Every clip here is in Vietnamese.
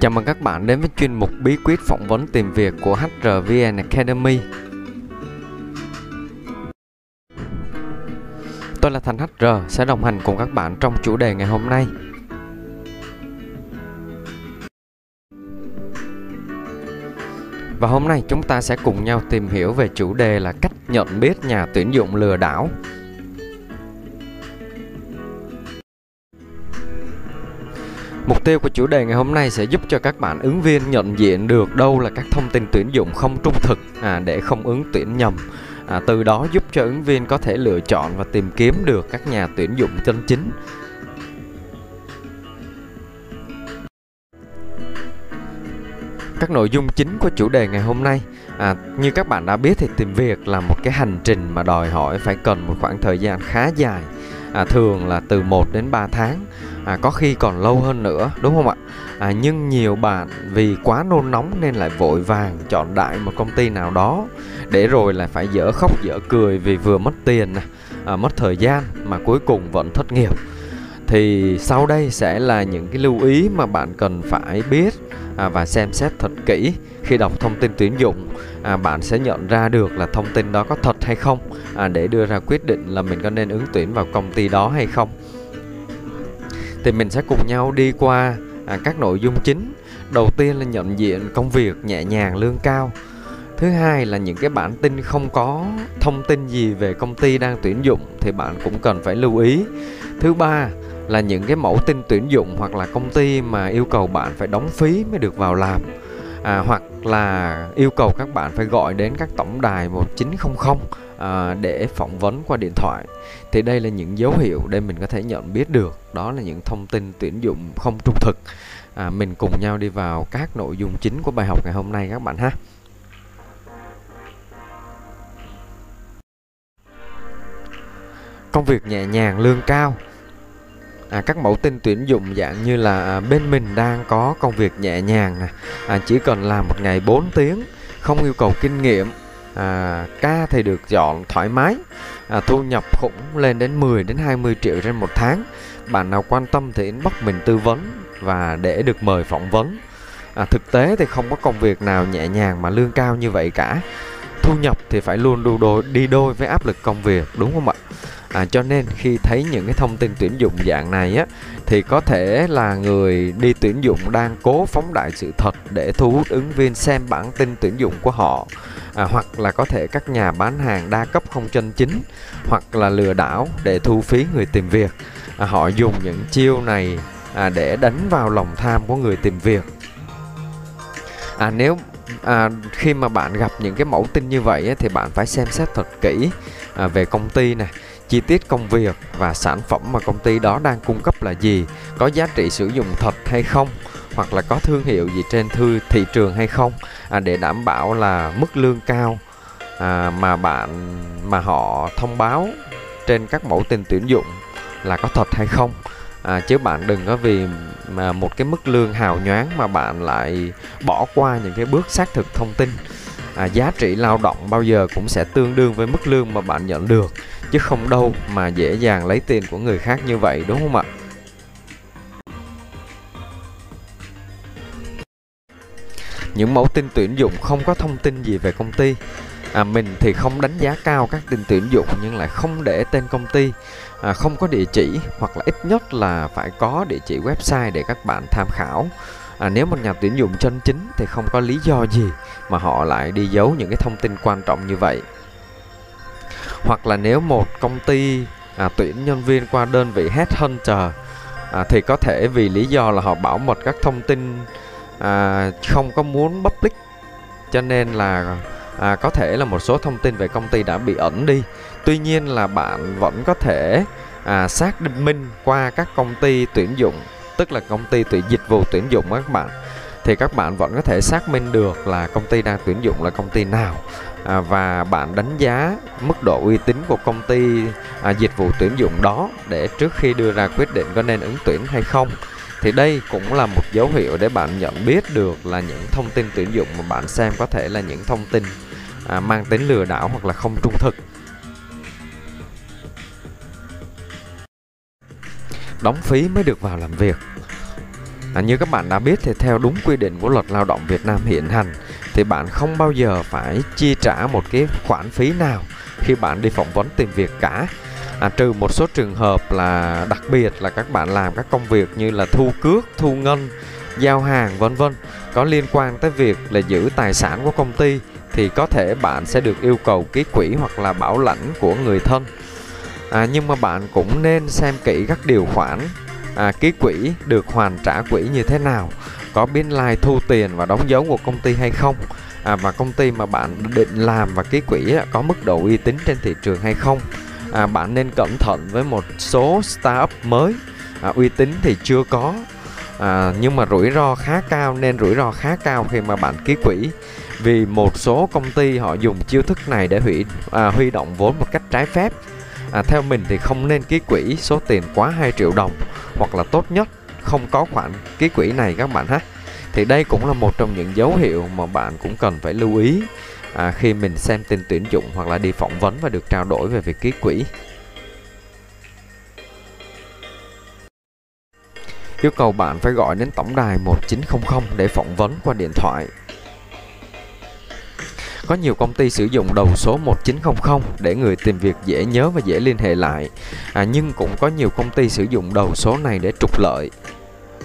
Chào mừng các bạn đến với chuyên mục bí quyết phỏng vấn tìm việc của HRVN Academy. Tôi là Thành HR sẽ đồng hành cùng các bạn trong chủ đề ngày hôm nay. Và hôm nay chúng ta sẽ cùng nhau tìm hiểu về chủ đề là cách nhận biết nhà tuyển dụng lừa đảo. Mục tiêu của chủ đề ngày hôm nay sẽ giúp cho các bạn ứng viên nhận diện được đâu là các thông tin tuyển dụng không trung thực à, để không ứng tuyển nhầm. À, từ đó giúp cho ứng viên có thể lựa chọn và tìm kiếm được các nhà tuyển dụng chân chính. Các nội dung chính của chủ đề ngày hôm nay à, như các bạn đã biết thì tìm việc là một cái hành trình mà đòi hỏi phải cần một khoảng thời gian khá dài à, thường là từ 1 đến 3 tháng à, có khi còn lâu hơn nữa đúng không ạ? À, nhưng nhiều bạn vì quá nôn nóng nên lại vội vàng chọn đại một công ty nào đó để rồi lại phải dở khóc dở cười vì vừa mất tiền à, mất thời gian mà cuối cùng vẫn thất nghiệp. Thì sau đây sẽ là những cái lưu ý mà bạn cần phải biết à, và xem xét thật kỹ. Khi đọc thông tin tuyển dụng à, bạn sẽ nhận ra được là thông tin đó có thật hay không à, để đưa ra quyết định là mình có nên ứng tuyển vào công ty đó hay không thì mình sẽ cùng nhau đi qua à, các nội dung chính. Đầu tiên là nhận diện công việc nhẹ nhàng lương cao. Thứ hai là những cái bản tin không có thông tin gì về công ty đang tuyển dụng thì bạn cũng cần phải lưu ý. Thứ ba là những cái mẫu tin tuyển dụng hoặc là công ty mà yêu cầu bạn phải đóng phí mới được vào làm. À, hoặc là yêu cầu các bạn phải gọi đến các tổng đài 1900 à, để phỏng vấn qua điện thoại. Thì đây là những dấu hiệu để mình có thể nhận biết được. Đó là những thông tin tuyển dụng không trung thực. À, mình cùng nhau đi vào các nội dung chính của bài học ngày hôm nay các bạn ha. Công việc nhẹ nhàng lương cao. À, các mẫu tin tuyển dụng dạng như là à, bên mình đang có công việc nhẹ nhàng nè. À, chỉ cần làm một ngày 4 tiếng không yêu cầu kinh nghiệm à, ca thì được dọn thoải mái. À, thu nhập cũng lên đến 10 đến 20 triệu trên một tháng. Bạn nào quan tâm thì inbox mình tư vấn và để được mời phỏng vấn. À, thực tế thì không có công việc nào nhẹ nhàng mà lương cao như vậy cả. Thu nhập thì phải luôn đu đôi, đi đôi với áp lực công việc đúng không ạ? À, cho nên khi thấy những cái thông tin tuyển dụng dạng này á thì có thể là người đi tuyển dụng đang cố phóng đại sự thật để thu hút ứng viên xem bản tin tuyển dụng của họ à, hoặc là có thể các nhà bán hàng đa cấp không chân chính hoặc là lừa đảo để thu phí người tìm việc. À, họ dùng những chiêu này à, để đánh vào lòng tham của người tìm việc. À, nếu à, khi mà bạn gặp những cái mẫu tin như vậy ấy, thì bạn phải xem xét thật kỹ à, về công ty này chi tiết công việc và sản phẩm mà công ty đó đang cung cấp là gì có giá trị sử dụng thật hay không hoặc là có thương hiệu gì trên thư thị trường hay không à, để đảm bảo là mức lương cao à, mà bạn mà họ thông báo trên các mẫu tin tuyển dụng là có thật hay không. À, chứ bạn đừng có vì mà một cái mức lương hào nhoáng mà bạn lại bỏ qua những cái bước xác thực thông tin. À, giá trị lao động bao giờ cũng sẽ tương đương với mức lương mà bạn nhận được chứ không đâu mà dễ dàng lấy tiền của người khác như vậy đúng không ạ? Những mẫu tin tuyển dụng không có thông tin gì về công ty. À, mình thì không đánh giá cao các tin tuyển dụng nhưng lại không để tên công ty. À, không có địa chỉ hoặc là ít nhất là phải có địa chỉ website để các bạn tham khảo. À, nếu một nhà tuyển dụng chân chính thì không có lý do gì mà họ lại đi giấu những cái thông tin quan trọng như vậy. Hoặc là nếu một công ty à, tuyển nhân viên qua đơn vị headhunter à, thì có thể vì lý do là họ bảo mật các thông tin à, không có muốn public cho nên là à, có thể là một số thông tin về công ty đã bị ẩn đi. Tuy nhiên là bạn vẫn có thể à, xác định minh qua các công ty tuyển dụng tức là công ty tuyển dịch vụ tuyển dụng các bạn. Thì các bạn vẫn có thể xác minh được là công ty đang tuyển dụng là công ty nào. À, và bạn đánh giá mức độ uy tín của công ty à, dịch vụ tuyển dụng đó để trước khi đưa ra quyết định có nên ứng tuyển hay không thì đây cũng là một dấu hiệu để bạn nhận biết được là những thông tin tuyển dụng mà bạn xem có thể là những thông tin à, mang tính lừa đảo hoặc là không trung thực. Đóng phí mới được vào làm việc. À, như các bạn đã biết thì theo đúng quy định của luật lao động Việt Nam hiện hành thì bạn không bao giờ phải chi trả một cái khoản phí nào khi bạn đi phỏng vấn tìm việc cả à, trừ một số trường hợp là đặc biệt là các bạn làm các công việc như là thu cước, thu ngân, giao hàng vân vân có liên quan tới việc là giữ tài sản của công ty thì có thể bạn sẽ được yêu cầu ký quỹ hoặc là bảo lãnh của người thân. À, nhưng mà bạn cũng nên xem kỹ các điều khoản à, ký quỹ được hoàn trả quỹ như thế nào có biên lai thu tiền và đóng dấu của công ty hay không. À, và công ty mà bạn định làm và ký quỹ có mức độ uy tín trên thị trường hay không à, bạn nên cẩn thận với một số startup mới. À, uy tín thì chưa có. À, nhưng mà rủi ro khá cao nên rủi ro khá cao khi mà bạn ký quỹ. Vì một số công ty họ dùng chiêu thức này để hủy à, huy động vốn một cách trái phép. À, theo mình thì không nên ký quỹ số tiền quá 2 triệu đồng hoặc là tốt nhất không có khoản ký quỹ này các bạn ha. Thì đây cũng là một trong những dấu hiệu mà bạn cũng cần phải lưu ý à, khi mình xem tin tuyển dụng hoặc là đi phỏng vấn và được trao đổi về việc ký quỹ. Yêu cầu bạn phải gọi đến tổng đài 1900 để phỏng vấn qua điện thoại. Có nhiều công ty sử dụng đầu số 1900 để người tìm việc dễ nhớ và dễ liên hệ lại, à, nhưng cũng có nhiều công ty sử dụng đầu số này để trục lợi.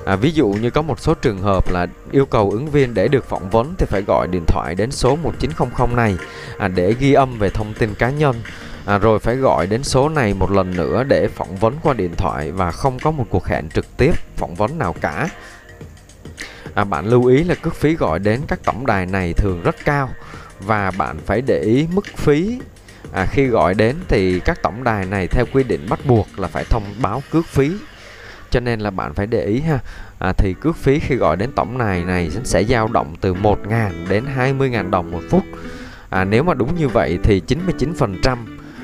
À, ví dụ như có một số trường hợp là yêu cầu ứng viên để được phỏng vấn thì phải gọi điện thoại đến số 1900 này à, để ghi âm về thông tin cá nhân. À, rồi phải gọi đến số này một lần nữa để phỏng vấn qua điện thoại và không có một cuộc hẹn trực tiếp phỏng vấn nào cả. À, bạn lưu ý là cước phí gọi đến các tổng đài này thường rất cao và bạn phải để ý mức phí. À, khi gọi đến thì các tổng đài này theo quy định bắt buộc là phải thông báo cước phí cho nên là bạn phải để ý ha. À, thì cước phí khi gọi đến tổng này này sẽ dao động từ 1.000 đến 20.000 đồng một phút. À, nếu mà đúng như vậy thì 99%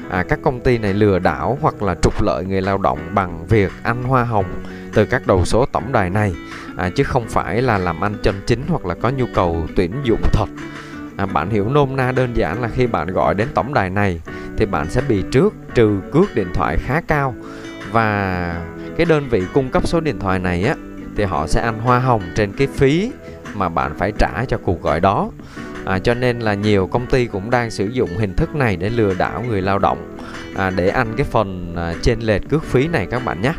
à, các công ty này lừa đảo hoặc là trục lợi người lao động bằng việc ăn hoa hồng từ các đầu số tổng đài này. À, chứ không phải là làm ăn chân chính hoặc là có nhu cầu tuyển dụng thật. À, bạn hiểu nôm na đơn giản là khi bạn gọi đến tổng đài này thì bạn sẽ bị trước trừ cước điện thoại khá cao. Và cái đơn vị cung cấp số điện thoại này á thì họ sẽ ăn hoa hồng trên cái phí mà bạn phải trả cho cuộc gọi đó. À, cho nên là nhiều công ty cũng đang sử dụng hình thức này để lừa đảo người lao động à, để ăn cái phần à, trên lệch cước phí này các bạn nhé.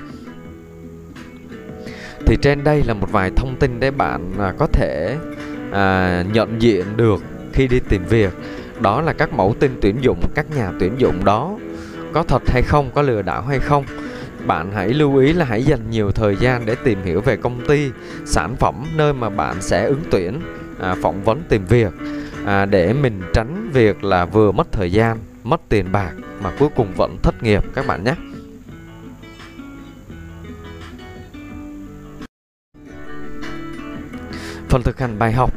Thì trên đây là một vài thông tin để bạn à, có thể à, nhận diện được khi đi tìm việc. Đó là các mẫu tin tuyển dụng các nhà tuyển dụng đó có thật hay không có lừa đảo hay không bạn hãy lưu ý là hãy dành nhiều thời gian để tìm hiểu về công ty sản phẩm nơi mà bạn sẽ ứng tuyển à, phỏng vấn tìm việc à, để mình tránh việc là vừa mất thời gian mất tiền bạc mà cuối cùng vẫn thất nghiệp. Các bạn nhé. Phần thực hành bài học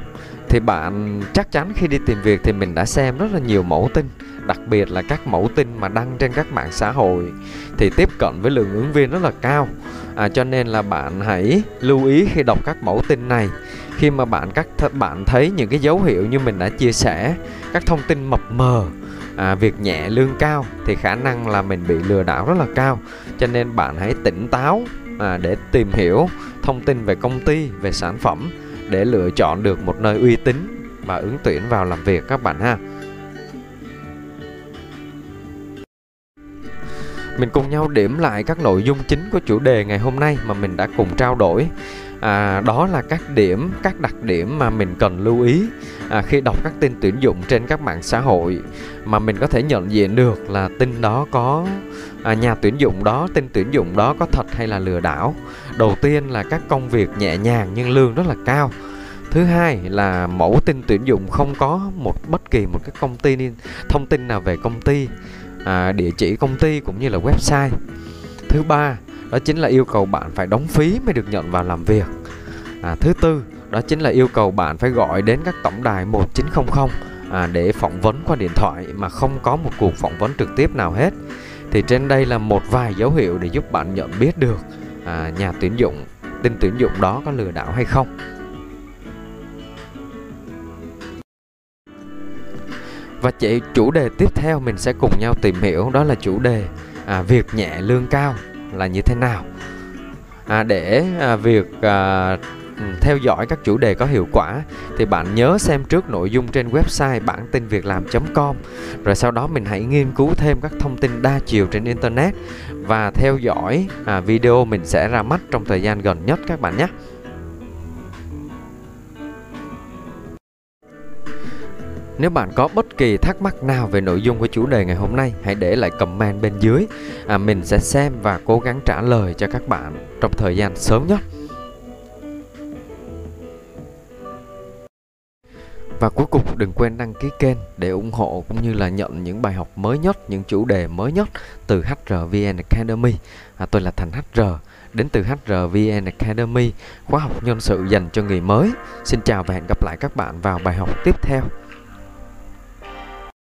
thì bạn chắc chắn khi đi tìm việc thì mình đã xem rất là nhiều mẫu tin đặc biệt là các mẫu tin mà đăng trên các mạng xã hội thì tiếp cận với lượng ứng viên rất là cao. À, cho nên là bạn hãy lưu ý khi đọc các mẫu tin này. Khi mà bạn các th- bạn thấy những cái dấu hiệu như mình đã chia sẻ các thông tin mập mờ à, việc nhẹ lương cao thì khả năng là mình bị lừa đảo rất là cao. Cho nên bạn hãy tỉnh táo à, để tìm hiểu thông tin về công ty về sản phẩm để lựa chọn được một nơi uy tín và ứng tuyển vào làm việc các bạn ha. Mình cùng nhau điểm lại các nội dung chính của chủ đề ngày hôm nay mà mình đã cùng trao đổi. À, đó là các điểm, các đặc điểm mà mình cần lưu ý à, khi đọc các tin tuyển dụng trên các mạng xã hội mà mình có thể nhận diện được là tin đó có à, nhà tuyển dụng đó, tin tuyển dụng đó có thật hay là lừa đảo. Đầu tiên là các công việc nhẹ nhàng nhưng lương rất là cao. Thứ hai là mẫu tin tuyển dụng không có một bất kỳ một cái công ty thông tin nào về công ty, à, địa chỉ công ty cũng như là website. Thứ ba đó chính là yêu cầu bạn phải đóng phí mới được nhận vào làm việc. À, thứ tư đó chính là yêu cầu bạn phải gọi đến các tổng đài 1900 à, để phỏng vấn qua điện thoại mà không có một cuộc phỏng vấn trực tiếp nào hết. Thì trên đây là một vài dấu hiệu để giúp bạn nhận biết được à, nhà tuyển dụng tin tuyển dụng đó có lừa đảo hay không. Và chị chủ đề tiếp theo mình sẽ cùng nhau tìm hiểu đó là chủ đề à, việc nhẹ lương cao là như thế nào. À, để à, việc à, ừ, theo dõi các chủ đề có hiệu quả thì bạn nhớ xem trước nội dung trên website bản tin việc làm.com rồi sau đó mình hãy nghiên cứu thêm các thông tin đa chiều trên internet và theo dõi à, video mình sẽ ra mắt trong thời gian gần nhất các bạn nhé. Nếu bạn có bất kỳ thắc mắc nào về nội dung của chủ đề ngày hôm nay, hãy để lại comment bên dưới. À, mình sẽ xem và cố gắng trả lời cho các bạn trong thời gian sớm nhất. Và cuối cùng đừng quên đăng ký kênh để ủng hộ cũng như là nhận những bài học mới nhất, những chủ đề mới nhất từ HRVN Academy. À, tôi là Thành HR, đến từ HRVN Academy, khóa học nhân sự dành cho người mới. Xin chào và hẹn gặp lại các bạn vào bài học tiếp theo.